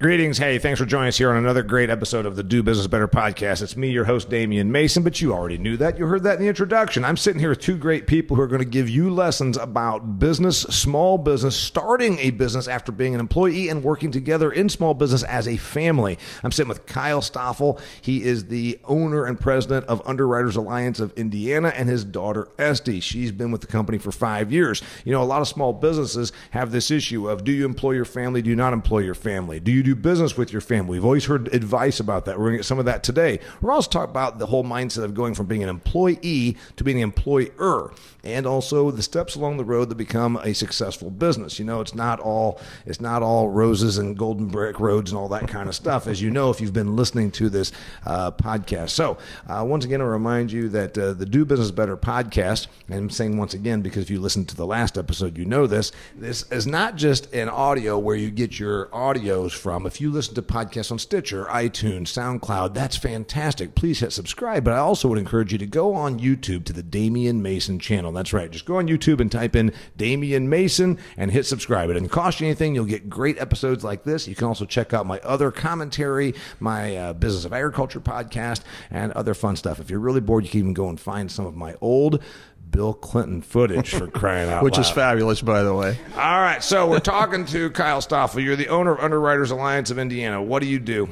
Greetings. Hey, thanks for joining us here on another great episode of the Do Business Better podcast. It's me, your host, Damian Mason, but you already knew that. You heard that in the introduction. I'm sitting here with two great people who are going to give you lessons about business, small business, starting a business after being an employee and working together in small business as a family. I'm sitting with Kyle Stoffel. He is the owner and president of Underwriters Alliance of Indiana and his daughter, Esty. She's been with the company for five years. You know, a lot of small businesses have this issue of do you employ your family? Do you not employ your family? Do you do do business with your family. We've always heard advice about that. We're going to get some of that today. We're also talking about the whole mindset of going from being an employee to being an employer and also the steps along the road to become a successful business. You know, it's not all it's not all roses and golden brick roads and all that kind of stuff, as you know if you've been listening to this uh, podcast. So, uh, once again, I remind you that uh, the Do Business Better podcast, and I'm saying once again because if you listened to the last episode, you know this. This is not just an audio where you get your audios from. If you listen to podcasts on Stitcher, iTunes, SoundCloud, that's fantastic. Please hit subscribe. But I also would encourage you to go on YouTube to the Damian Mason channel channel. That's right. Just go on YouTube and type in Damian Mason and hit subscribe. It doesn't cost you anything. You'll get great episodes like this. You can also check out my other commentary, my uh, Business of Agriculture podcast, and other fun stuff. If you're really bored, you can even go and find some of my old Bill Clinton footage for crying out Which loud. is fabulous, by the way. All right, so we're talking to Kyle Stoffel. You're the owner of Underwriters Alliance of Indiana. What do you do?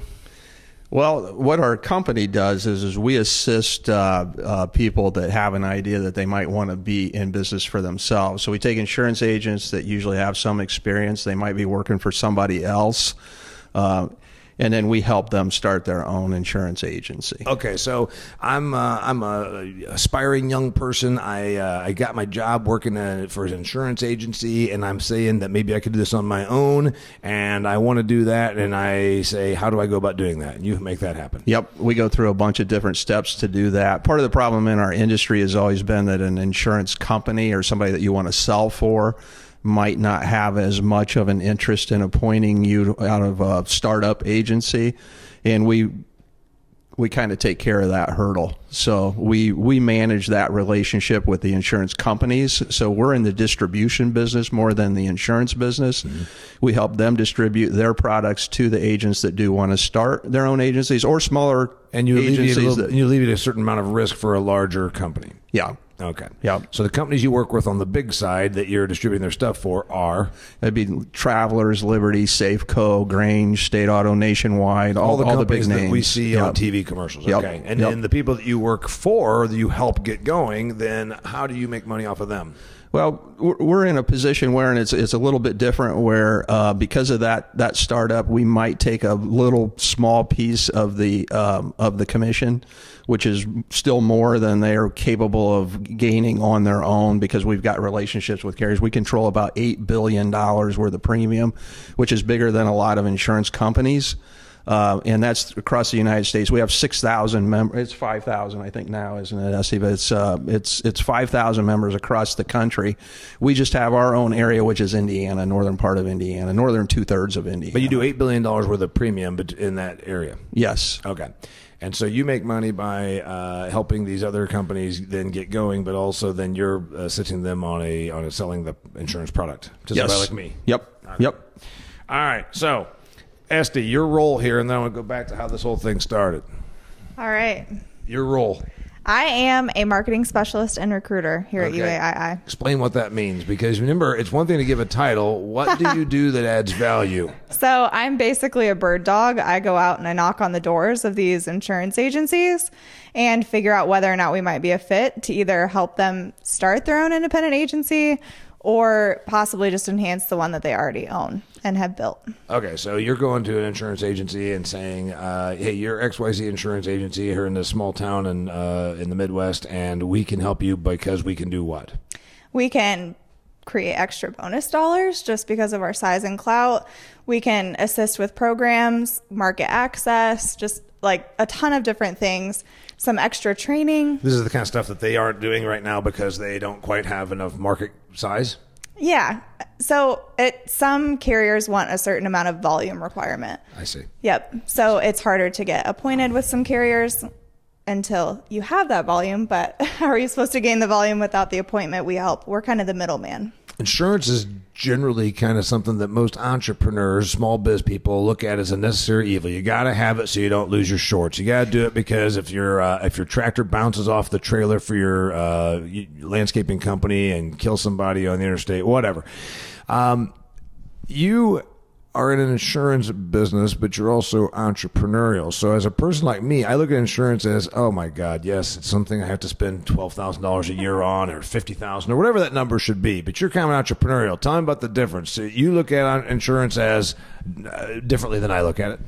Well, what our company does is, is we assist uh, uh, people that have an idea that they might want to be in business for themselves. So we take insurance agents that usually have some experience. They might be working for somebody else. Uh, and then we help them start their own insurance agency. Okay, so I'm uh, I'm a aspiring young person. I uh, I got my job working at, for an insurance agency, and I'm saying that maybe I could do this on my own, and I want to do that. And I say, how do I go about doing that? And you make that happen. Yep, we go through a bunch of different steps to do that. Part of the problem in our industry has always been that an insurance company or somebody that you want to sell for might not have as much of an interest in appointing you out of a startup agency, and we we kind of take care of that hurdle. So we we manage that relationship with the insurance companies. So we're in the distribution business more than the insurance business. Mm-hmm. We help them distribute their products to the agents that do want to start their own agencies or smaller and you agencies. Alleviate a, that, you alleviate a certain amount of risk for a larger company. Yeah. Okay. Yeah. So the companies you work with on the big side that you're distributing their stuff for are that'd be Travelers, Liberty, Safeco, Grange, State Auto, Nationwide, all, all the all companies the big that names we see yep. on TV commercials. Yep. Okay. And yep. then the people that you work for, that you help get going, then how do you make money off of them? Well, we're in a position where, and it's it's a little bit different, where uh, because of that that startup, we might take a little small piece of the um, of the commission, which is still more than they are capable of gaining on their own because we've got relationships with carriers. We control about eight billion dollars worth of premium, which is bigger than a lot of insurance companies. Uh, and that's across the United States. We have six thousand members. It's five thousand, I think now, isn't it, Esty? But it's uh, it's it's five thousand members across the country. We just have our own area, which is Indiana, northern part of Indiana, northern two thirds of Indiana. But you do eight billion dollars worth of premium in that area. Yes. Okay. And so you make money by uh, helping these other companies then get going, but also then you're sitting them on a on a selling the insurance product to yes. somebody like me. Yep. Okay. Yep. All right. So Esty, your role here, and then to go back to how this whole thing started. All right. Your role. I am a marketing specialist and recruiter here Okay. at UAII. Explain what that means, because remember, it's one thing to give a title. What do you do that adds value? So I'm basically a bird dog. I go out and I knock on the doors of these insurance agencies and figure out whether or not we might be a fit to either help them start their own independent agency or possibly just enhance the one that they already own and have built. Okay, so you're going to an insurance agency and saying, uh, "Hey, you're XYZ insurance agency here in this small town in uh, in the Midwest, and we can help you because we can do what? We can create extra bonus dollars just because of our size and clout. We can assist with programs, market access, just like a ton of different things, some extra training. This is the kind of stuff that they aren't doing right now because they don't quite have enough market size. Yeah. So it some carriers want a certain amount of volume requirement. I see. Yep. So it's harder to get appointed with some carriers until you have that volume. But how are you supposed to gain the volume without the appointment? We help. We're kind of the middleman. Insurance is generally kind of something that most entrepreneurs, small biz people look at as a necessary evil. You got to have it so you don't lose your shorts. You got to do it because if your uh, if your tractor bounces off the trailer for your uh, landscaping company and kills somebody on the interstate, whatever. Um, you are in an insurance business, but you're also entrepreneurial. So, as a person like me, I look at insurance as, oh my God, yes, it's something I have to spend twelve thousand dollars a year on, or fifty thousand, or whatever that number should be. But you're kind of entrepreneurial. Tell me about the difference. You look at insurance as uh, differently than I look at it.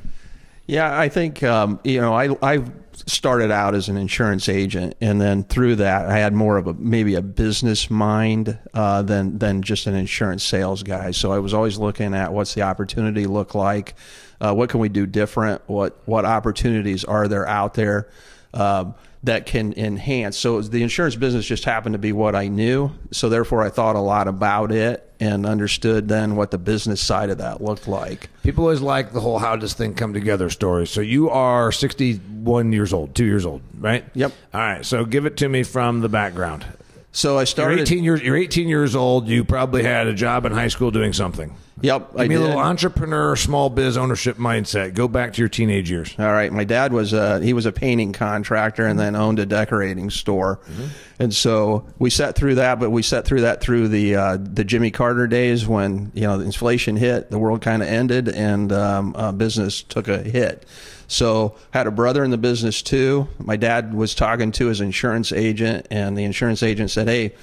Yeah, I think um, you know I I started out as an insurance agent, and then through that I had more of a maybe a business mind uh, than than just an insurance sales guy. So I was always looking at what's the opportunity look like, uh, what can we do different, what what opportunities are there out there. Um, that can enhance. So the insurance business just happened to be what I knew. So therefore, I thought a lot about it and understood then what the business side of that looked like. People always like the whole "how does thing come together" story. So you are 61 years old, two years old, right? Yep. All right. So give it to me from the background. So I started. You're 18 years. You're 18 years old. You probably had a job in high school doing something. Yep, Give I me did. a little entrepreneur, small biz ownership mindset. Go back to your teenage years. All right, my dad was a he was a painting contractor and then owned a decorating store, mm-hmm. and so we sat through that. But we sat through that through the uh, the Jimmy Carter days when you know the inflation hit, the world kind of ended, and um, uh, business took a hit. So had a brother in the business too. My dad was talking to his insurance agent, and the insurance agent said, "Hey,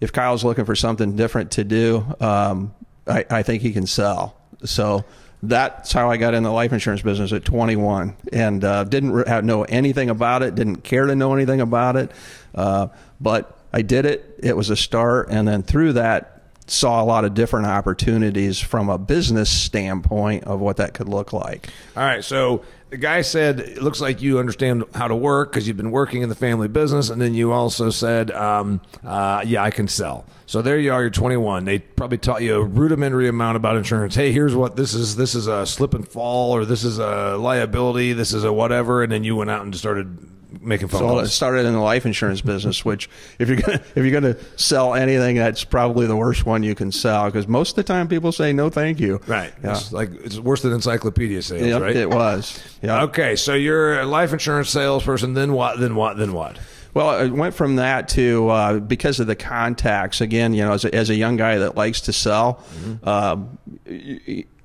if Kyle's looking for something different to do, um, I, I think he can sell." So that's how I got in the life insurance business at 21, and uh, didn't re- know anything about it. Didn't care to know anything about it, uh, but I did it. It was a start, and then through that, saw a lot of different opportunities from a business standpoint of what that could look like. All right, so the guy said it looks like you understand how to work because you've been working in the family business and then you also said um, uh, yeah i can sell. So there you are you're 21 they probably taught you a rudimentary amount about insurance. Hey here's what this is this is a slip and fall or this is a liability this is a whatever and then you went out and started making phone so calls. I started in the life insurance business, which if you're gonna if you're gonna sell anything, that's probably the worst one you can sell because most of the time people say no, thank you. Right. Yeah. It's like it's worse than encyclopedia sales. Yep, right. It was. Yeah. Okay. So you're a life insurance salesperson. Then what? Then what? Then what? Well, it went from that to uh, because of the contacts. Again, you know, as a, as a young guy that likes to sell, mm-hmm. um,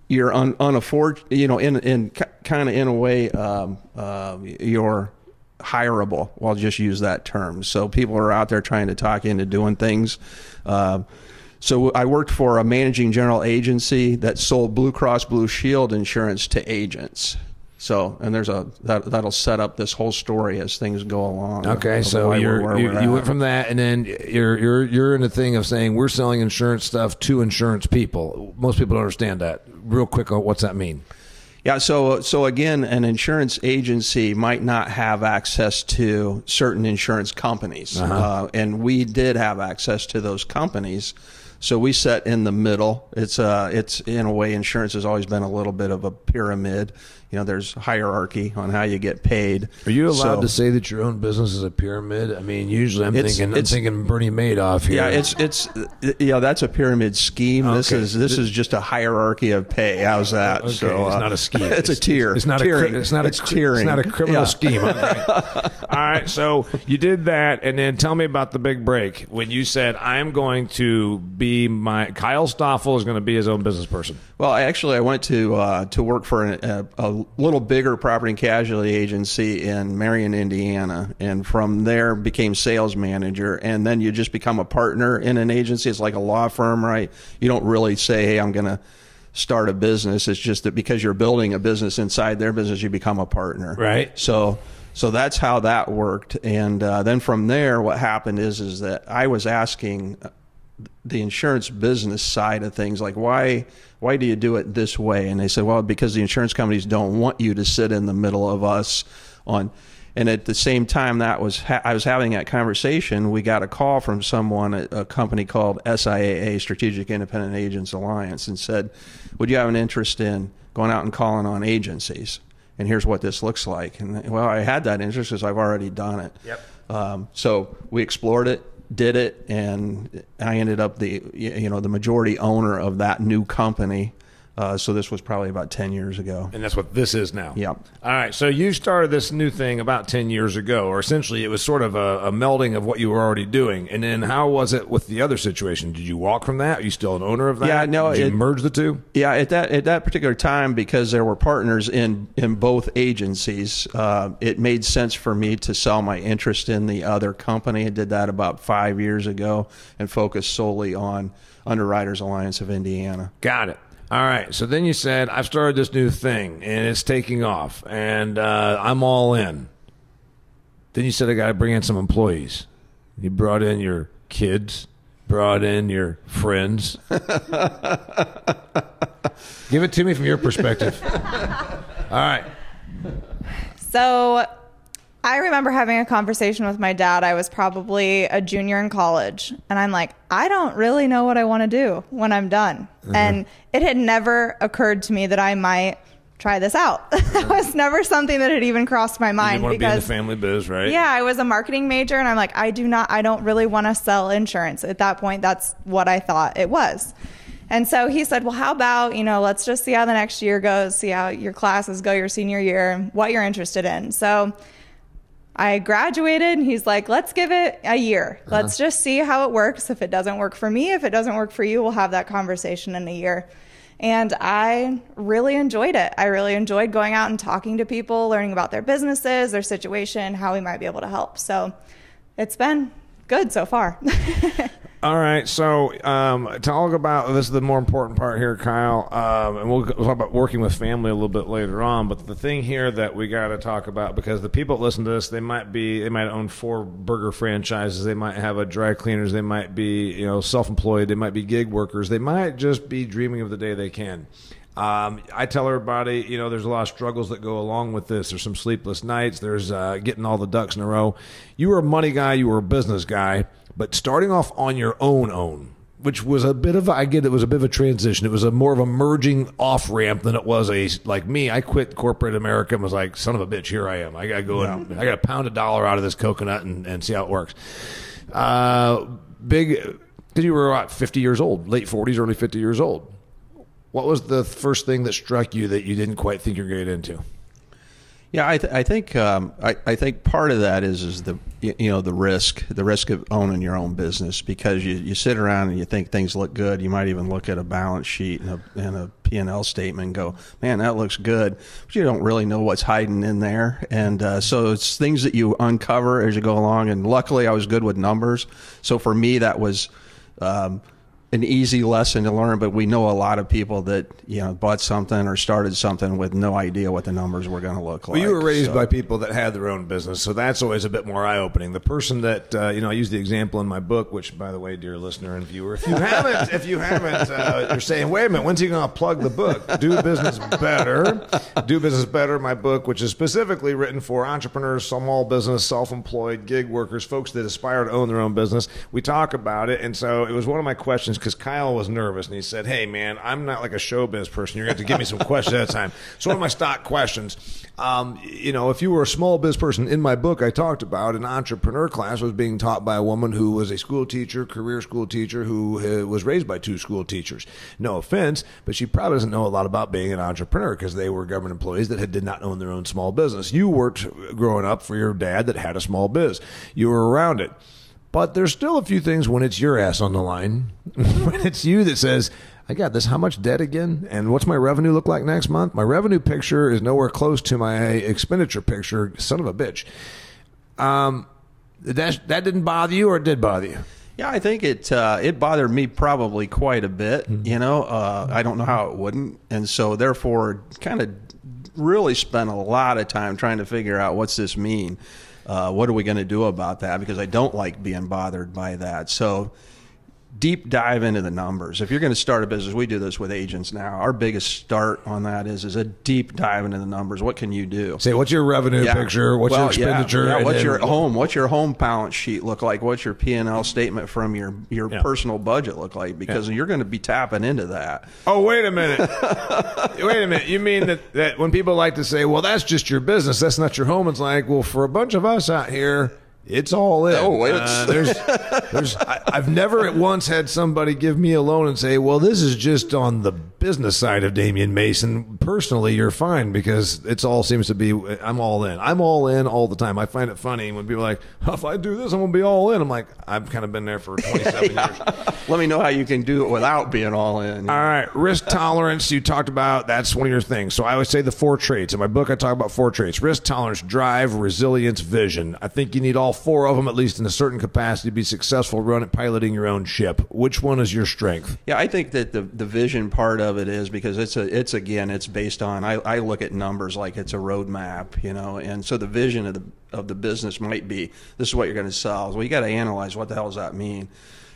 you're un, unafford, you know, in in kind of in a way, um, uh, you're hireable. Well, I'll just use that term. So people are out there trying to talk into doing things. Uh, so I worked for a managing general agency that sold Blue Cross Blue Shield insurance to agents. So, and there's a that that'll set up this whole story as things go along. Okay, so you're, you, you went from that, and then you're you're you're in the thing of saying we're selling insurance stuff to insurance people. Most people don't understand that. Real quick, what's that mean? Yeah, so so again, an insurance agency might not have access to certain insurance companies, uh-huh. uh, and we did have access to those companies. So we set in the middle. It's uh, it's in a way, insurance has always been a little bit of a pyramid you know there's hierarchy on how you get paid. Are you allowed so, to say that your own business is a pyramid? I mean, usually I'm it's, thinking it's, I'm thinking Bernie Madoff here. Yeah, it's it's yeah, that's a pyramid scheme. Okay. This is this is just a hierarchy of pay. How's that? Okay. So uh, it's not a scheme. It's, it's a tier. It's not tiering. a it's not it's a tiering. It's not a criminal yeah. scheme. All right, so you did that, and then tell me about the big break when you said I am going to be my Kyle Stoffel is going to be his own business person. Well, actually, I went to uh, to work for a, a little bigger property and casualty agency in Marion, Indiana, and from there became sales manager. And then you just become a partner in an agency. It's like a law firm, right? You don't really say, "Hey, I'm going to." start a business it's just that because you're building a business inside their business you become a partner right so so that's how that worked and uh, then from there what happened is is that i was asking the insurance business side of things like why why do you do it this way and they said well because the insurance companies don't want you to sit in the middle of us on. And at the same time that was ha- I was having that conversation, we got a call from someone at a company called SIAA Strategic Independent Agents Alliance and said, "Would you have an interest in going out and calling on agencies?" And here's what this looks like. And well, I had that interest because I've already done it. Yep. Um, so we explored it, did it, and I ended up the you know the majority owner of that new company. Uh, so this was probably about ten years ago. And that's what this is now. Yep. All right. So you started this new thing about 10 years ago, or essentially it was sort of a, a melding of what you were already doing. And then how was it with the other situation? Did you walk from that? Are you still an owner of that? Yeah, no, Did you it- merge the two? Yeah, at that at that particular time, because there were partners in in both agencies, uh, it made sense for me to sell my interest in the other company. I did that about five years ago and focused solely on Underwriters Alliance of Indiana. Got it. All right. So then you said, I've started this new thing and it's taking off and uh, I'm all in. Then you said, I got to bring in some employees. You brought in your kids, brought in your friends. Give it to me from your perspective. All right. So I remember having a conversation with my dad. I was probably a junior in college. And I'm like, I don't really know what I want to do when I'm done. Mm-hmm. And it had never occurred to me that I might try this out. that was never something that had even crossed my mind didn't want to be in the because family biz, right? yeah, I was a marketing major and I'm like, I do not, I don't really want to sell insurance. At that point, that's what I thought it was. And so he said, well, how about, you know, let's just see how the next year goes, see how your classes go your senior year, and what you're interested in. So I graduated and he's like, let's give it a year. Uh-huh. Let's just see how it works. If it doesn't work for me, if it doesn't work for you, we'll have that conversation in a year. And I really enjoyed it. I really enjoyed going out and talking to people, learning about their businesses, their situation, how we might be able to help. So it's been good so far. All right, so um, talk about this is the more important part here, Kyle, um, and we'll, talk about working with family a little bit later on. But the thing here that we got to talk about because the people that listen to this, they might be they might own four burger franchises, they might have a dry cleaners, they might be you know self-employed, they might be gig workers, they might just be dreaming of the day they can. Um, I tell everybody, you know, there's a lot of struggles that go along with this. There's some sleepless nights. There's uh, getting all the ducks in a row. You were a money guy. You were a business guy. But starting off on your own, own, which was a bit of a, I get it was a bit of a transition. It was a more of a merging off ramp than it was a like me. I quit corporate America and was like, son of a bitch, here I am. I gotta go and I gotta pound a dollar out of this coconut and, and see how it works. Uh, big because you were what, 50 years old, late 40s, early 50 years old. What was the first thing that struck you that you didn't quite think you were going to get into? Yeah, I, th- I think um, I, I think part of that is is the you know the risk the risk of owning your own business because you, you sit around and you think things look good. You might even look at a balance sheet and a and a P and L statement and go, man, that looks good, but you don't really know what's hiding in there. And uh, so it's things that you uncover as you go along. And luckily, I was good with numbers, so for me that was. Um, an easy lesson to learn, but we know a lot of people that you know bought something or started something with no idea what the numbers were going to look like. Well, you were raised So- by people that had their own business, so that's always a bit more eye opening. The person that uh, you know, I use the example in my book, which, by the way, dear listener and viewer, if you haven't, if you haven't, uh, you're saying, wait a minute, when's he going to plug the book? Do business better, do business better. My book, which is specifically written for entrepreneurs, small business, self-employed, gig workers, folks that aspire to own their own business. We talk about it, and so it was one of my questions because Kyle was nervous, and he said, "Hey, man, I'm not like a showbiz person. You're going to give me some questions at a time." So one of my stock questions, um, you know, if you were a small biz person, in my book, I talked about an entrepreneur class was being taught by a woman who was a school teacher, career school teacher, who uh, was raised by two school teachers. No offense, but she probably doesn't know a lot about being an entrepreneur because they were government employees that had, did not own their own small business. You worked growing up for your dad that had a small biz. You were around it. But there's still a few things when it's your ass on the line, when it's you that says, I got this. How much debt again? And what's my revenue look like next month? My revenue picture is nowhere close to my expenditure picture. Son of a bitch. Um, that that didn't bother you, or it did bother you? Yeah, I think it uh, it bothered me probably quite a bit. You know, uh, I don't know how it wouldn't, and so therefore, kind of really spent a lot of time trying to figure out what's this mean. Uh, what are we going to do about that? Because I don't like being bothered by that. So deep dive into the numbers. If you're going to start a business, we do this with agents now. Our biggest start on that is is a deep dive into the numbers. What can you do? Say, what's your revenue Yeah. picture? What's Well, your expenditure? Yeah, yeah. What's then- your home? What's your home balance sheet look like? What's your P and L statement from your your personal budget look like? Because you're going to be tapping into that. Oh, wait a minute. wait a minute. You mean that, that when people like to say, well, that's just your business, that's not your home, it's like, well, for a bunch of us out here, it's all in. Oh, it's- Uh, there's, there's, I, I've never at once had somebody give me a loan and say, well, this is just on the business side of Damian Mason. Personally, you're fine because it's all seems to be, I'm all in. I'm all in all the time. I find it funny when people are like, oh, if I do this, I'm going to be all in. I'm like, I've kind of been there for 27 years. Let me know how you can do it without being all in. All right, risk tolerance. You talked about that's one of your things. So I always say the four traits. In my book, I talk about four traits: risk tolerance, drive, resilience, vision. I think you need all four of them, at least in a certain capacity, to be successful running piloting your own ship. Which one is your strength? Yeah, I think that the the vision part of it is because it's a it's again it's based on I, I look at numbers like it's a roadmap, you know, and so the vision of the of the business might be this is what you're going to sell. Well, you got to analyze what the hell does that mean.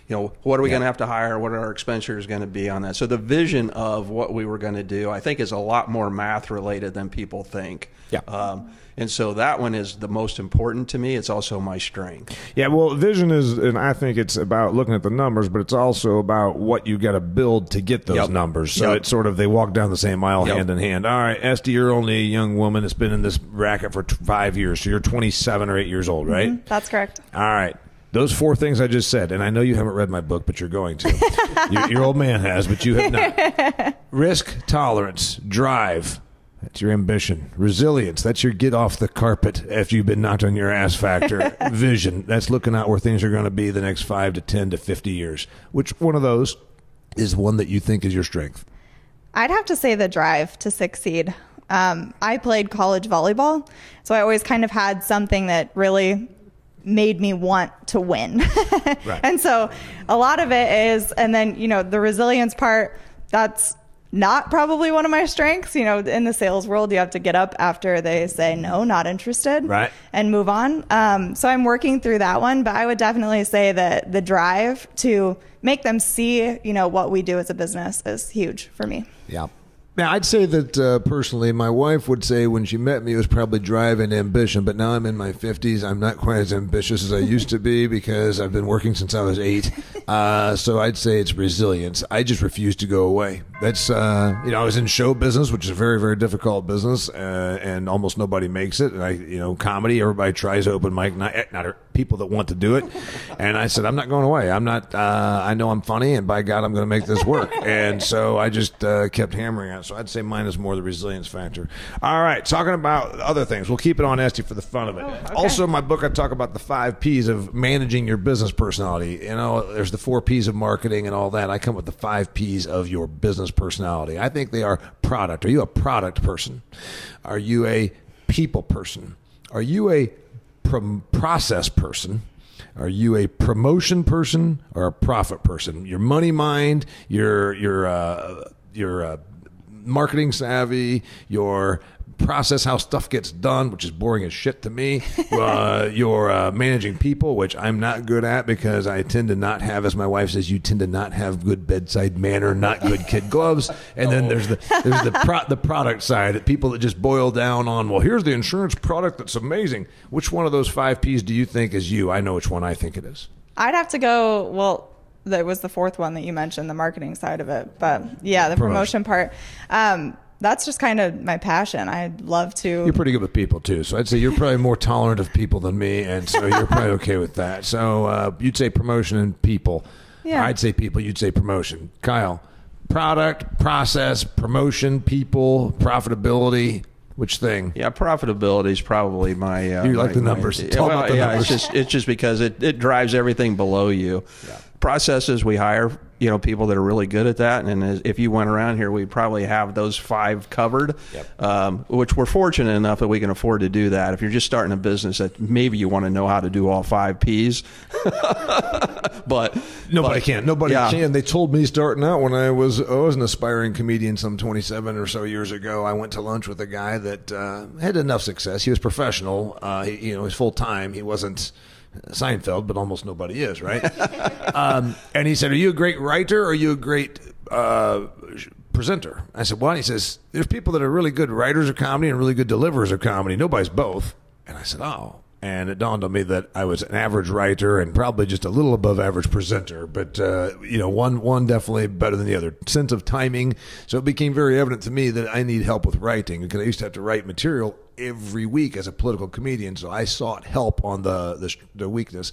You know, what are we going to have to hire? What are our expenditures going to be on that? So the vision of what we were going to do, I think, is a lot more math related than people think. Yeah. Um, and so that one is the most important to me. It's also my strength. Yeah, well, vision is, and I think it's about looking at the numbers, but it's also about what you got to build to get those Yep. numbers. So Yep. it's sort of they walk down the same aisle Yep. hand in hand. All right, Esty, you're only a young woman that's been in this racket for t- five years, so you're 27 or eight years old, right? Mm-hmm, that's correct. All right. Those four things I just said, and I know you haven't read my book, but you're going to. your, your old man has, but you have not. Risk tolerance, drive. That's your ambition. Resilience. That's your get off the carpet after you've been knocked on your ass factor. Vision. That's looking out where things are going to be the next five to 10 to 50 years. Which one of those is one that you think is your strength? I'd have to say the drive to succeed. Um, I played college volleyball, so I always kind of had something that really made me want to win. And so a lot of it is, and then, you know, the resilience part, that's not probably one of my strengths. You know, in the sales world, you have to get up after they say no, not interested, Right. and move on. Um, so I'm working through that one, but I would definitely say that the drive to make them see, you know, what we do as a business is huge for me. Yeah. Now, I'd say that uh, personally, my wife would say when she met me, it was probably drive and ambition. But now I'm in my 50s. I'm not quite as ambitious as I used to be because I've been working since I was eight. Uh, so I'd say it's resilience. I just refuse to go away. That's, uh, you know, I was in show business, which is a very, very difficult business, uh, and almost nobody makes it. And I, you know, comedy, everybody tries open mic, not, not people that want to do it. And I said, I'm not going away. I'm not, uh, I know I'm funny, and by God, I'm going to make this work. And so I just uh, kept hammering on it. So I'd say mine is more the resilience factor. All right, talking about other things. We'll keep it on Esty for the fun of it. Also, in my book, I talk about the five P's of managing your business personality. You know, there's the four P's of marketing and all that. I come with the five P's of your business personality. I think they are product. Are you a product person? Are you a people person? Are you a prom- process person? Are you a promotion person or a profit person? Your money mind, your your uh, your uh, marketing savvy, your process how stuff gets done, which is boring as shit to me. Uh, your uh, managing people, which I'm not good at because I tend to not have, as my wife says, you tend to not have good bedside manner, not good kid gloves. And then there's the there's the pro- the product side that people that just boil down on. Well, here's the insurance product that's amazing. Which one of those five P's do you think is you? I know which one I think it is. I'd have to go. Well, that was the fourth one that you mentioned, the marketing side of it. But yeah, the promotion, part. Um, that's just kind of my passion. I'd love to. You're pretty good with people too, so I'd say you're probably more tolerant of people than me, and so you're probably okay with that. So uh, you'd say promotion and people. Yeah. I'd say people. You'd say promotion. Kyle, product, process, promotion, people, profitability. Which thing? Yeah, profitability is probably my. Uh, You like my- the numbers. yeah, Tell well, about the yeah, numbers. it's just it's just because it, it drives everything below you. Yeah. Processes we hire, you know, people that are really good at that, and as- if you went around here, we'd probably have those five covered. Um, which we're fortunate enough that we can afford to do that. If you're just starting a business, that maybe you want to know how to do all five P's. but Nobody but- can. Nobody yeah. can. They told me starting out when I was I was an aspiring comedian some 27 or so years ago. I went to lunch with a guy that uh, had enough success. He was professional. Uh, he, you know, he was full time. He wasn't Seinfeld, but almost nobody is, right? um, and he said, "Are you a great writer or are you a great uh, presenter?" I said, "Well," he says, "There's people that are really good writers of comedy and really good deliverers of comedy. Nobody's both." And I said, "Oh." And it dawned on me that I was an average writer and probably just a little above average presenter, but uh, you know, one one definitely better than the other. Sense of timing. So it became very evident to me that I need help with writing because I used to have to write material every week as a political comedian. So I sought help on the the, the weakness.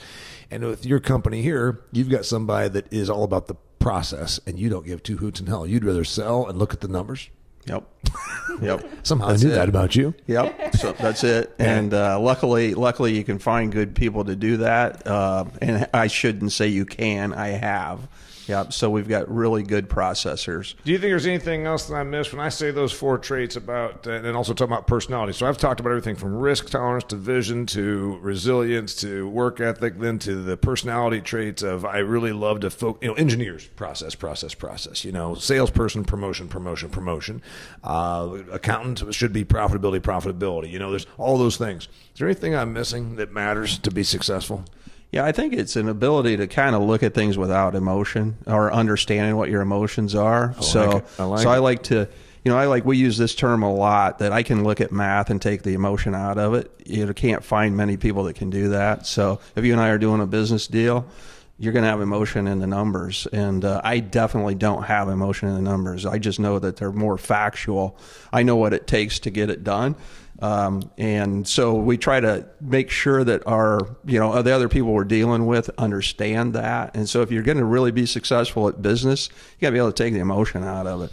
And with your company here, you've got somebody that is all about the process, and you don't give two hoots in hell. You'd rather sell and look at the numbers. Yep. Yep. Somehow That's I knew it. that about you. Yep. So that's it. And uh, luckily, luckily, you can find good people to do that. Uh, and I shouldn't say you can. I have. Yep. So we've got really good processors. Do you think there's anything else that I missed when I say those four traits about, uh, and also talking about personality? So I've talked about everything from risk tolerance to vision to resilience to work ethic, then to the personality traits of I really love to focus, you know, engineers, process, process, process, you know, salesperson, promotion, promotion, promotion, uh, accountant should be profitability, profitability. You know, there's all those things. Is there anything I'm missing that matters to be successful? Yeah, I think it's an ability to kind of look at things without emotion or understanding what your emotions are. so, it. I like so it. I like to, you know, I like we use this term a lot that I can look at math and take the emotion out of it. You can't find many people that can do that. So, if you and I are doing a business deal, you're going to have emotion in the numbers, and uh, I definitely don't have emotion in the numbers. I just know that they're more factual. I know what it takes to get it done. Um, and so we try to make sure that our, you know, the other people we're dealing with understand that. And so if you're going to really be successful at business, you got to be able to take the emotion out of it.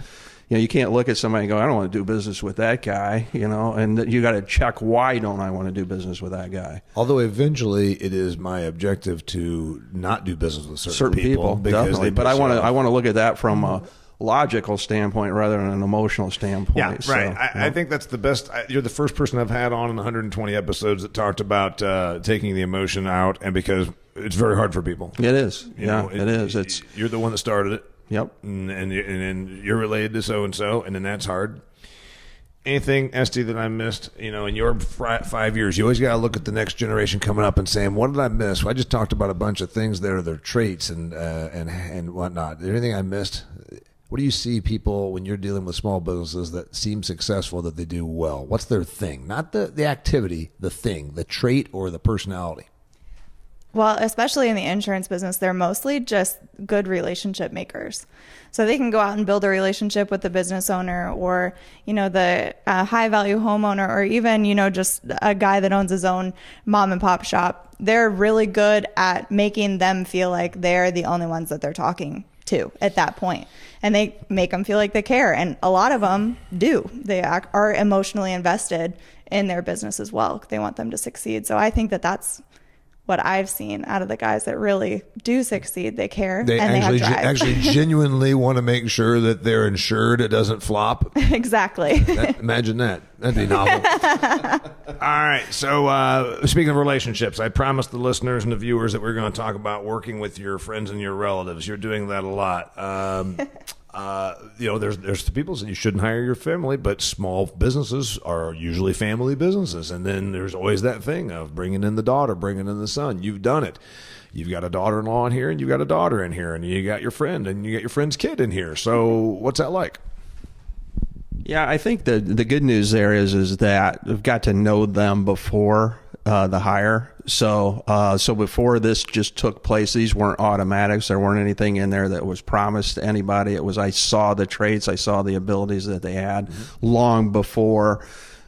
You know, you can't look at somebody and go, I don't want to do business with that guy, you know, and that you got to check why don't I want to do business with that guy? Although eventually it is my objective to not do business with certain, Certain people, because definitely. But I want to. I want to look at that from a logical standpoint rather than an emotional standpoint. Yeah, right. I, know. I think that's the best. I, you're the first person I've had on in 120 episodes that talked about uh, taking the emotion out, and because it's very hard for people. it is. You yeah, know, it is. It's, you're the one that started it, yep. and and, and then you're related to so and so, and then that's hard. Anything, Esty, that I missed? You know, in your five years, you always got to look at the next generation coming up and saying, "What did I miss?" Well, I just talked about a bunch of things there, their traits and uh, and and whatnot. Is there anything I missed? What do you see people when you're dealing with small businesses that seem successful that they do well? What's their thing? Not the the activity, the thing, the trait or the personality. Well, especially in the insurance business, they're mostly just good relationship makers. So they can go out and build a relationship with the business owner or, you know, the uh, high value homeowner or even, you know, just a guy that owns his own mom and pop shop. They're really good at making them feel like they're the only ones that they're talking to at that. And they make them feel like they care. And a lot of them do. They are emotionally invested in their business as well. They want them to succeed. So I think that that's what I've seen out of the guys that really do succeed. They care They and actually they have drive. actually genuinely want to make sure that they're insured. It doesn't flop. exactly. That- imagine that. That'd be novel. All right. So, uh, speaking of relationships, I promised the listeners and the viewers that we are going to talk about working with your friends and your relatives. You're doing that a lot. Um, uh, you know, there's there's the people that you shouldn't hire your family, but small businesses are usually family businesses, and then there's always that thing of bringing in the daughter, bringing in the son. You've done it. You've got a daughter-in-law in here, and you've got a daughter in here, and you got your friend, and you got your friend's kid in here. So, what's that like? Yeah, I think the the good news there is is that we've got to know them before uh, the hire. So uh, so before this just took place, these weren't automatics. There weren't anything in there that was promised to anybody. It was I saw the traits, I saw the abilities that they had long before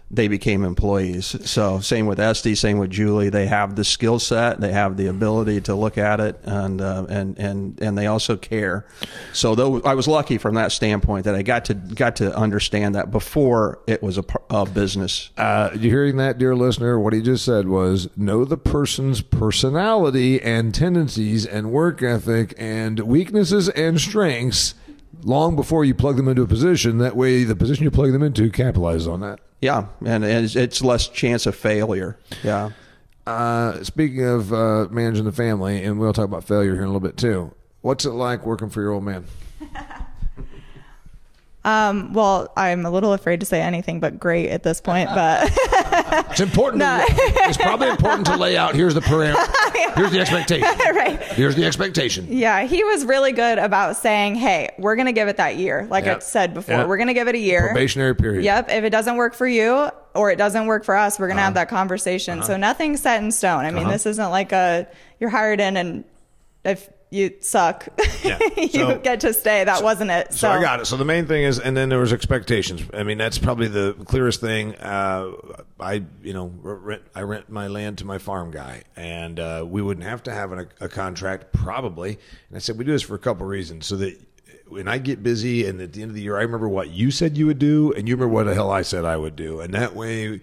they became employees. So same with Esty, same with Julie. They have the skill set, they have the ability to look at it, and uh, and and and they also care. So though I was lucky from that standpoint that I got to got to understand that before it was a, a business. Uh, you hearing that, dear listener? What he just said was know the person's personality and tendencies and work ethic and weaknesses and strengths long before you plug them into a position. That way, the position you plug them into capitalizes on that. Yeah, and, and it's, less chance of failure. Yeah. Uh, speaking of uh, managing the family, and we'll talk about failure here in a little bit too. What's it like working for your old man? Um, well, I'm a little afraid to say anything but great at this point, but It's important. No. To, it's probably important to lay out. Here's the parameter. Here's the expectation. right. Here's the expectation. Yeah, he was really good about saying, "Hey, we're going to give it that year." Like I said before, Yep. we're going to give it a year. Probationary period. Yep. If it doesn't work for you or it doesn't work for us, we're going to Uh-huh. have that conversation. So nothing's set in stone. I mean, Uh-huh. this isn't like a you're hired in and if you suck, Yeah. you So- get to stay. That wasn't it. So I got it. So the main thing is, and then there was expectations. I mean, that's probably the clearest thing. Uh, I, you know, rent, I rent my land to my farm guy, and uh, we wouldn't have to have an, a contract probably. And I said we do this for a couple of reasons, so that when I get busy and at the end of the year, I remember what you said you would do, and you remember what the hell I said I would do, and that way.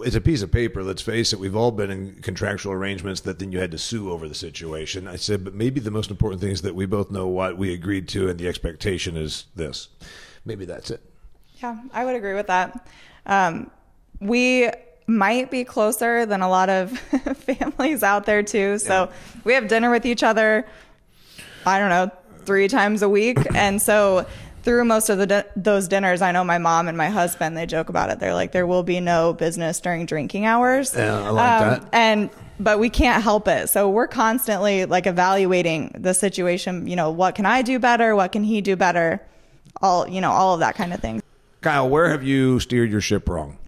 It's a piece of paper. Let's face it. We've all been in contractual arrangements that then you had to sue over the situation. I said, but maybe the most important thing is that we both know what we agreed to, and the expectation is this. Maybe that's it. Yeah, I would agree with that. Um, we might be closer than a lot of families out there too. So we have dinner with each other. I don't know, three times a week, and so through most of the di- those dinners, I know my mom and my husband they joke about it. They're like, there will be no business during drinking hours. Yeah, I like um, that. And but we can't help it. So we're constantly like evaluating the situation. You know, what can I do better? What can he do better? All you know, all of that kind of thing. Kyle, where have you steered your ship wrong?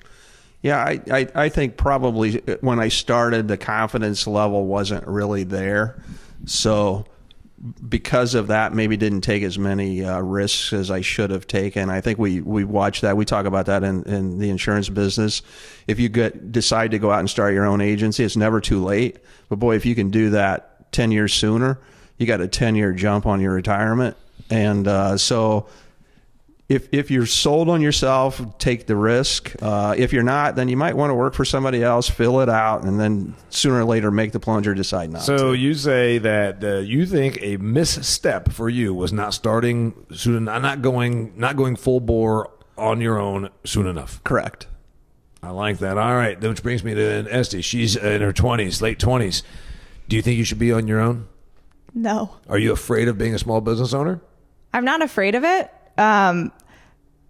Yeah, I, I, I think probably when I started, the confidence level wasn't really there. So because of that, maybe didn't take as many uh, risks as I should have taken. I think we we watch that. We talk about that in, in the insurance business. If you get decide to go out and start your own agency, it's never too late. But boy, if you can do that ten years sooner, you got a ten year jump on your retirement. And uh, so if if you're sold on yourself, take the risk. Uh, if you're not, then you might want to work for somebody else, fill it out, and then sooner or later make the plunge or decide not. To So to. you say that uh, you think a misstep for you was not starting soon, not going, not going full bore on your own soon enough. correct. I like that. All right, which brings me to Esty. She's in her twenties, late twenties. Do you think you should be on your own? No. Are you afraid of being a small business owner? I'm not afraid of it. Um,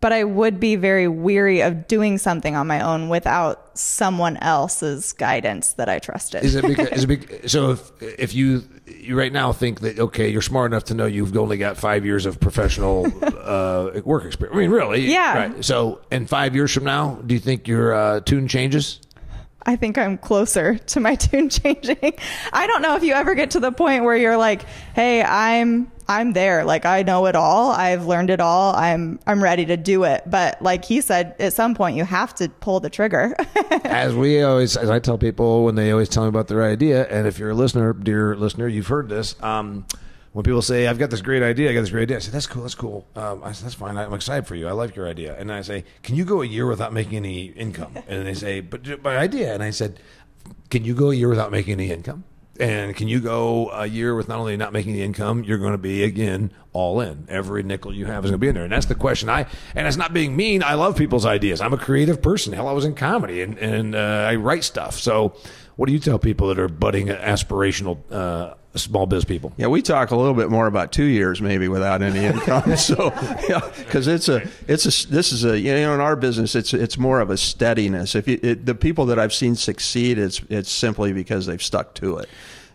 but I would be very weary of doing something on my own without someone else's guidance that I trusted. Is it because, is it bec so if if you you right now think that okay you're smart enough to know you've only got five years of professional uh, work experience. I mean, really? Yeah. Right. So in five years from now, do you think your uh, tune changes? I think I'm closer to my tune changing. I don't know if you ever get to the point where you're like, "Hey, I'm I'm there. Like I know it all. I've learned it all. I'm I'm ready to do it." But like he said, at some point you have to pull the trigger. as we always, as I tell people when they always tell me about their idea, and if you're a listener, dear listener, you've heard this. Um, when people say, "I've got this great idea," I got this great idea. I say, "That's cool. That's cool. Um, I that's fine. I'm excited for you. I like your idea." And I say, "Can you go a year without making any income?" And they say, "But my idea." And I said, "Can you go a year without making any income?" And can you go a year with not only not making the income, you're going to be again all in. Every nickel you have is going to be in there, and that's the question. I and it's not being mean. I love people's ideas. I'm a creative person. Hell, I was in comedy and and uh, I write stuff. So, what do you tell people that are budding aspirational uh, small biz people? Yeah, we talk a little bit more about two years maybe without any income. so, yeah, because it's a, it's a, this is a, you know, in our business, it's it's more of a steadiness. If you, it, the people that I've seen succeed, it's it's simply because they've stuck to it.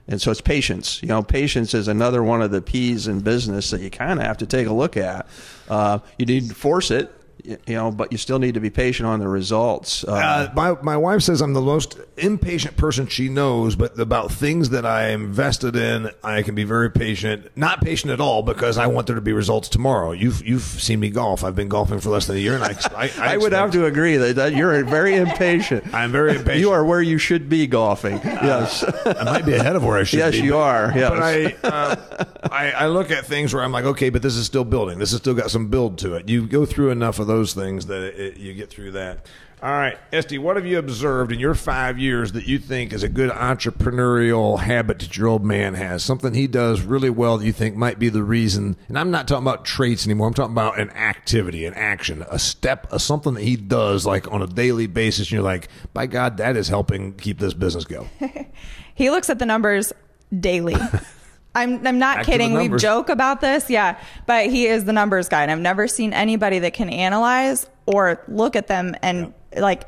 And so it's patience. You know, patience is another one of the P's in business that you kind of have to take a look at. Uh, you need to force it, you know, but you still need to be patient on the results. Uh, my my wife says I'm the most impatient person she knows, but about things that I invested in, I can be very patient. Not patient at all because I want there to be results tomorrow. You've you've seen me golf. I've been golfing for less than a year, and I I, I would have to agree that, that you're very impatient. I'm very impatient. You are where you should be golfing. Yes. I might be ahead of where I should be. Yes, be. you but- are. Yes. But I, uh, I I look at things where I'm like, okay, but this is still building. This has still got some build to it. You go through enough of those things that it, you get through that. All right, Esty, what have you observed in your five years that you think is a good entrepreneurial habit that your old man has? Something he does really well that you think might be the reason. And I'm not talking about traits anymore. I'm talking about an activity, an action, a step, a something that he does like on a daily basis. And you're like, by God, that is helping keep this business go. he looks at the numbers daily. I'm I'm not Back kidding. We joke about this, yeah, but he is the numbers guy, and I've never seen anybody that can analyze or look at them and like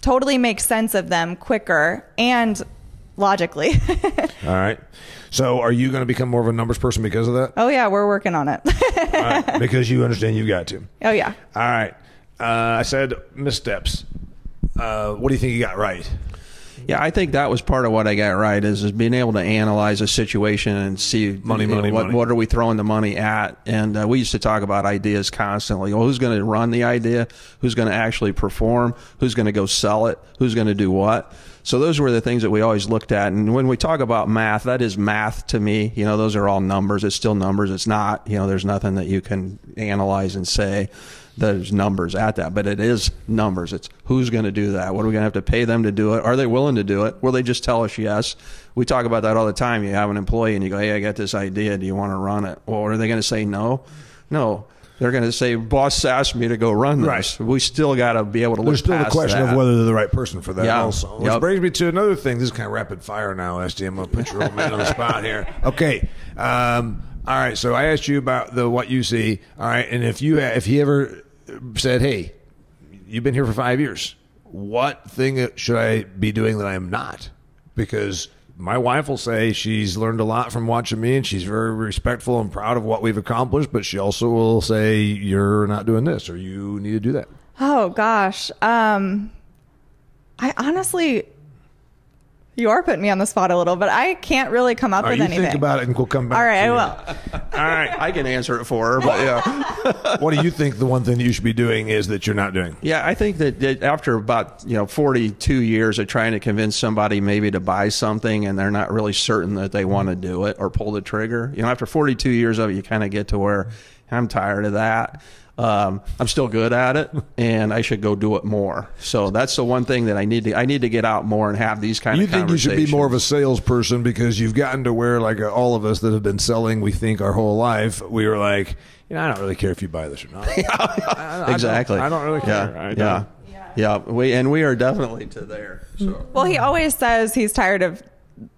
totally make sense of them quicker and logically. All right. So, are you going to become more of a numbers person because of that? oh yeah, we're working on it. Right. Because you understand you've got to. oh yeah. All right. Uh, I said missteps. Uh, what do you think you got right? Yeah, I think that was part of what I got right is, is being able to analyze a situation and see Money, you know, what, money. what are we throwing the money at. And uh, we used to talk about ideas constantly. Well, who's going to run the idea? Who's going to actually perform? Who's going to go sell it? Who's going to do what? So those were the things that we always looked at. And when we talk about math, that is math to me. You know, those are all numbers. It's still numbers. It's not, you know, there's nothing that you can analyze and say there's numbers at that, but it is numbers. It's who's going to do that? What are we going to have to pay them to do it? Are they willing to do it? Will they just tell us yes? We talk about that all the time. You have an employee and you go, Hey, I got this idea. Do you want to run it? Well, are they going to say no? No. They're going to say, boss asked me to go run this. Right. We still got to be able to look There's still the question that. of whether they're the right person for that Yeah. also. Which Yep. brings me to another thing. This is kind of rapid fire now, SD. I'm going to put your old man on the spot here. Okay. Um, all right. So I asked you about the what you see. All right. And if you if he ever said, hey, you've been here for five years, what thing should I be doing that I am not? Because my wife will say she's learned a lot from watching me and she's very respectful and proud of what we've accomplished, but she also will say, you're not doing this or you need to do that. Oh gosh. Um I honestly you are putting me on the spot a little, but I can't really come up All right, with you anything. think about it and we'll come back. All right, to I will. All right. I can answer it for her, but yeah. what do you think the one thing that you should be doing is that you're not doing? Yeah, I think that, that after about you know 42 years of trying to convince somebody maybe to buy something and they're not really certain that they want to do it or pull the trigger, you know, after 42 years of it, you kind of get to where I'm tired of that. Um, I'm still good at it, and I should go do it more. So that's the one thing that I need to I need to get out more and have these kind You of think you should be more of a salesperson because you've gotten to where, like all of us that have been selling, we think our whole life, we were like, you know, I don't really care if you buy this or not. I- I don't- exactly. I don't really care. Yeah, I yeah, don't. yeah. We and we are definitely to there. So. Well, he always says he's tired of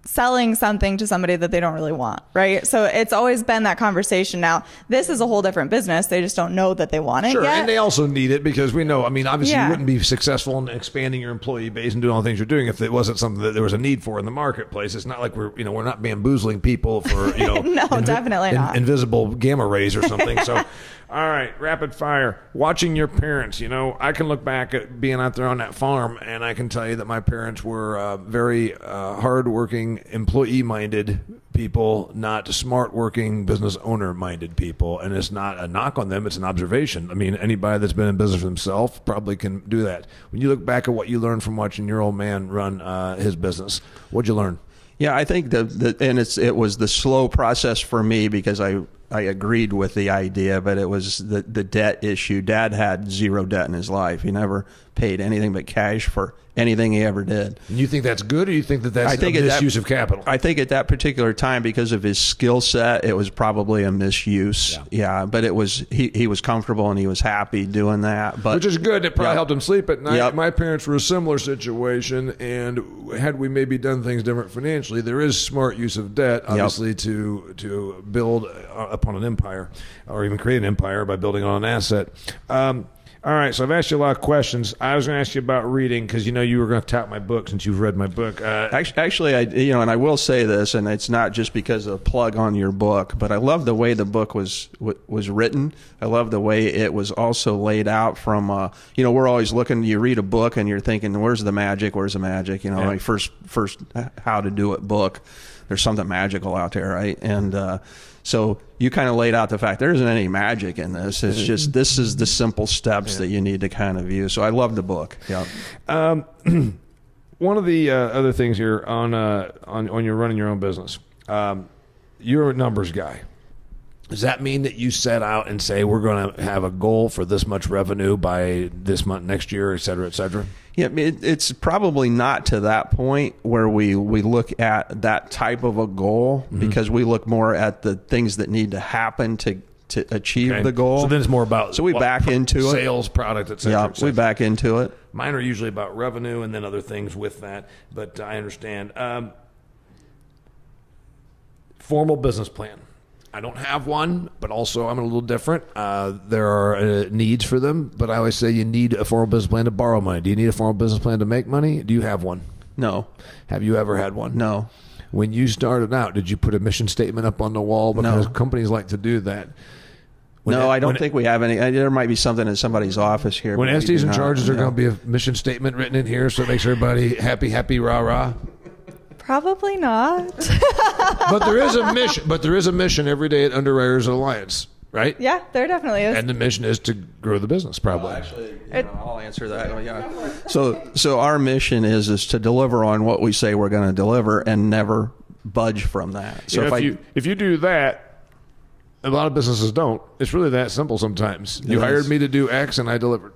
selling something to somebody that they don't really want, right? So it's always been that conversation. Now, this is a whole different business. They just don't know that they want it Sure, yet. and they also need it because we know. I mean, obviously, Yeah. you wouldn't be successful in expanding your employee base and doing all the things you're doing if it wasn't something that there was a need for in the marketplace. It's not like we're, you know, we're not bamboozling people for, you know, No, definitely not. invisible gamma rays or something. So, all right, rapid fire. Watching your parents, you know, I can look back at being out there on that farm, and I can tell you that my parents were uh, very uh, hardworking, employee-minded people, not smart-working, business owner-minded people. And it's not a knock on them; it's an observation. I mean, anybody that's been in business for themselves probably can do that. When you look back at what you learned from watching your old man run uh, his business, what'd you learn? Yeah, I think the, the and it's it was the slow process for me because I I agreed with the idea, but it was the the debt issue. Dad had zero debt in his life. He never paid anything but cash for anything he ever did. And you think that's good, or you think that that's I think a at that- misuse of capital? I think at that particular time, because of his skill set, it was probably a misuse. Yeah. yeah. but it was he, he was comfortable and he was happy doing that. But Which is good. It probably Yep. helped him sleep at night. Yep. My parents were a similar situation, and had we maybe done things different financially, there is smart use of debt, obviously, to to build uh, upon an empire, or even create an empire by building on an asset. Um, all right, so I've asked you a lot of questions. I was going to ask you about reading because you know you were going to tout my book since you've read my book. Uh, Actually, actually, I you know, and I will say this, and it's not just because of a plug on your book, but I love the way the book was w- was written. I love the way it was also laid out. From uh, you know, we're always looking. You read a book and you're thinking, "Where's the magic? Where's the magic?" You know, Yeah. like first first how to do it book. There's something magical out there, right? And uh, so you kind of laid out the fact there isn't any magic in this. It's just this is the simple steps that you need to kind of view. So I love the book. Yeah. one of the uh, other things here on uh, on when you're running your own business, um, you're a numbers guy. Does that mean that you set out and say we're going to have a goal for this much revenue by this month, next year, et cetera, et cetera? Yeah, it, it's probably not to that point where we, we look at that type of a goal Mm-hmm. because we look more at the things that need to happen to to achieve Okay? the goal. So then it's more about So we back into it. sales, product, et cetera. yeah, et we back into it. Mine are usually about revenue and then other things with that, but I understand. Um, formal business plan. I don't have one, but also I'm a little different. Uh, there are uh, needs for them, but I always say you need a formal business plan to borrow money. Do you need a formal business plan to make money? Do you have one? No, Have you ever had one? no. When you started out, did you put a mission statement up on the wall? Because No. companies like to do that. When no, it- I don't when it- think we have any. There might be something in somebody's office here. When SD's in charge, is there going to be a mission statement written in here so it makes everybody happy, happy, rah, rah? Probably not. But there is a mission. But there is a mission every day at Underwriters Alliance, right? yeah, there definitely is. And the mission is to grow the business, probably. Actually, you know, I'll answer that. Oh, yeah. So, so our mission is is to deliver on what we say we're going to deliver and never budge from that. So You know, if, I you if you do that, a lot of businesses don't. It's really that simple. Sometimes you It hired me to do X, and I delivered.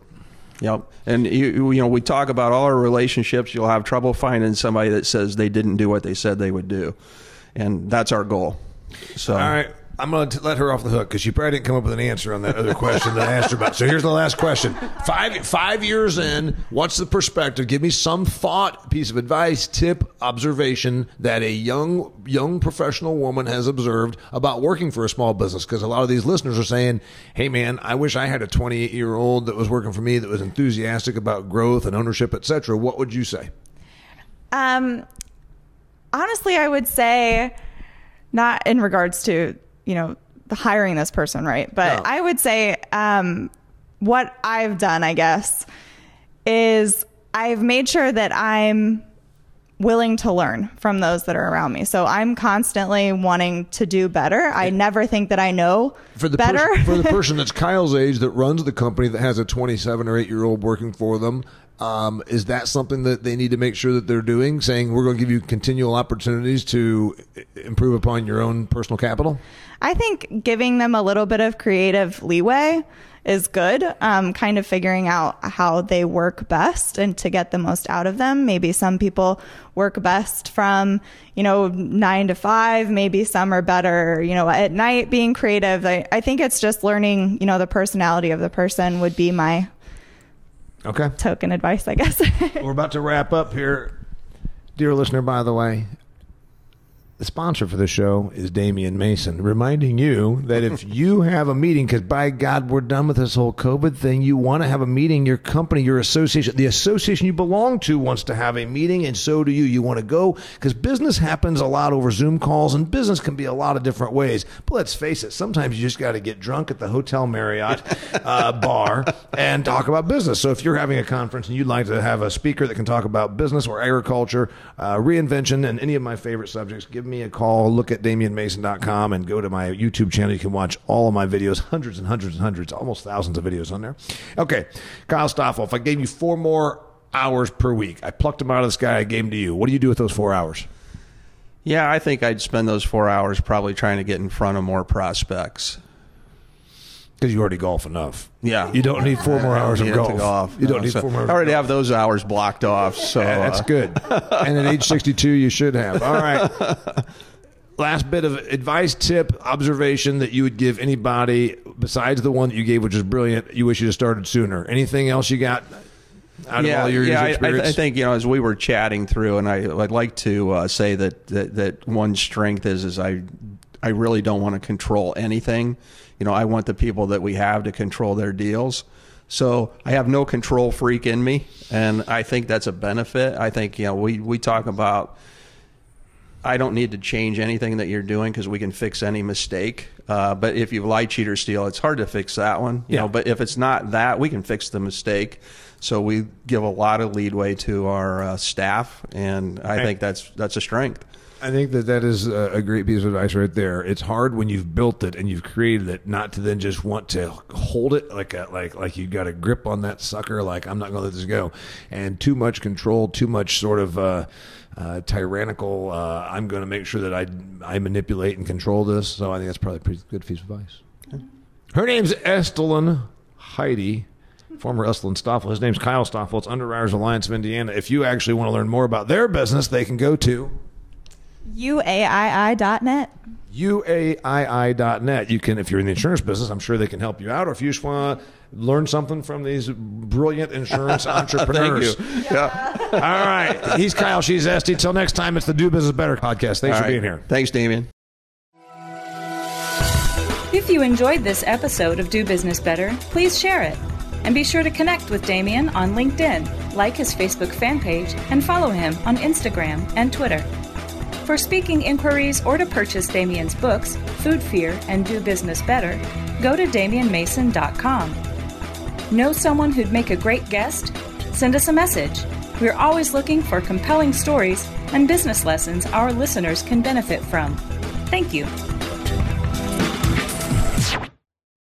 Yep. And you you know we talk about all our relationships. You'll have trouble finding somebody that says they didn't do what they said they would do, and that's our goal. So All right. I'm going to let her off the hook because she probably didn't come up with an answer on that other question that I asked her about. So here's the last question: five five years in, what's the perspective? Give me some thought, piece of advice, tip, observation that a young young professional woman has observed about working for a small business. Because a lot of these listeners are saying, "Hey, man, I wish I had a 28 year old that was working for me that was enthusiastic about growth and ownership, etc." What would you say? Um, honestly, I would say not in regards to you know the hiring this person, right? But No. I would say um, what I've done, I guess, is I've made sure that I'm willing to learn from those that are around me. So I'm constantly wanting to do better. I never think that I know for the better. for the person that's Kyle's age that runs the company that has a 27 or 8 year old working for them. Um, is that something that they need to make sure that they're doing? Saying we're going to give you continual opportunities to improve upon your own personal capital. I think giving them a little bit of creative leeway is good. Um, kind of figuring out how they work best and to get the most out of them. Maybe some people work best from, you know, nine to five. Maybe some are better, you know, at night being creative. I, I think it's just learning, you know, the personality of the person would be my Okay, token advice, I guess. we're about to wrap up here, dear listener. By the way. The sponsor for the show is Damian Mason, reminding you that if you have a meeting, because by God, we're done with this whole COVID thing, you want to have a meeting, your company, your association, the association you belong to wants to have a meeting, and so do you. You want to go because business happens a lot over Zoom calls, and business can be a lot of different ways. But let's face it, sometimes you just got to get drunk at the Hotel Marriott uh, bar and talk about business. So if you're having a conference and you'd like to have a speaker that can talk about business or agriculture, uh, reinvention, and any of my favorite subjects, give me a call. Look at DamianMason.com and go to my YouTube channel. You can watch all of my videos, hundreds and hundreds and hundreds, almost thousands of videos on there. Okay, Kyle Stoffel, if I gave you four more hours per week, I plucked them out of the sky, I gave them to you. What do you do with those four hours? yeah, I think I'd spend those four hours probably trying to get in front of more prospects. Because you already golf enough. Yeah. You don't need four more hours of to golf. You don't need so four more I already have those hours blocked off. So Yeah, that's uh, good. and at age 62, you should have. All right. Last bit of advice, tip, observation that you would give anybody besides the one that you gave, which is brilliant. You wish you had started sooner. Anything else you got out yeah, of all your yeah. I, I? I think you know as we were chatting through, and I, I'd like to uh, say that, that that one strength is is I I really don't want to control anything. You know, I want the people that we have to control their deals. So I have no control freak in me, and I think that's a benefit. I think you know we we talk about. I don't need to change anything that you're doing because we can fix any mistake. Uh, but if you lie, cheat, or steal, it's hard to fix that one. You Yeah. know, but if it's not that, we can fix the mistake. So we give a lot of leadway to our uh, staff, and I Okay. think that's that's a strength. I think that that is a great piece of advice right there. It's hard when you've built it and you've created it, not to then just want to hold it like a, like like you got a grip on that sucker. Like I'm not going to let this go, and too much control, too much sort of uh, uh, tyrannical. Uh, I'm going to make sure that I I manipulate and control this. So I think that's probably a pretty good piece of advice. Her name's Estelin Heidi. Former Estelin Stoffel. His name's Kyle Stoffel. It's Underwriters Alliance of Indiana. If you actually want to learn more about their business, they can go to UAII.net. UAII.net. You can, if you're in the insurance business, I'm sure they can help you out. Or if you just want to learn something from these brilliant insurance entrepreneurs. Thank you. Yeah. All right. He's Kyle. She's Esty. Till next time, it's the Do Business Better podcast. Thanks All for right. being here. Thanks, Damian. If you enjoyed this episode of Do Business Better, please share it. And be sure to connect with Damian on LinkedIn, like his Facebook fan page, and follow him on Instagram and Twitter. For speaking inquiries or to purchase Damian's books, Food Fear and Do Business Better, go to damianmason.com. Know someone who'd make a great guest? Send us a message. We're always looking for compelling stories and business lessons our listeners can benefit from. Thank you.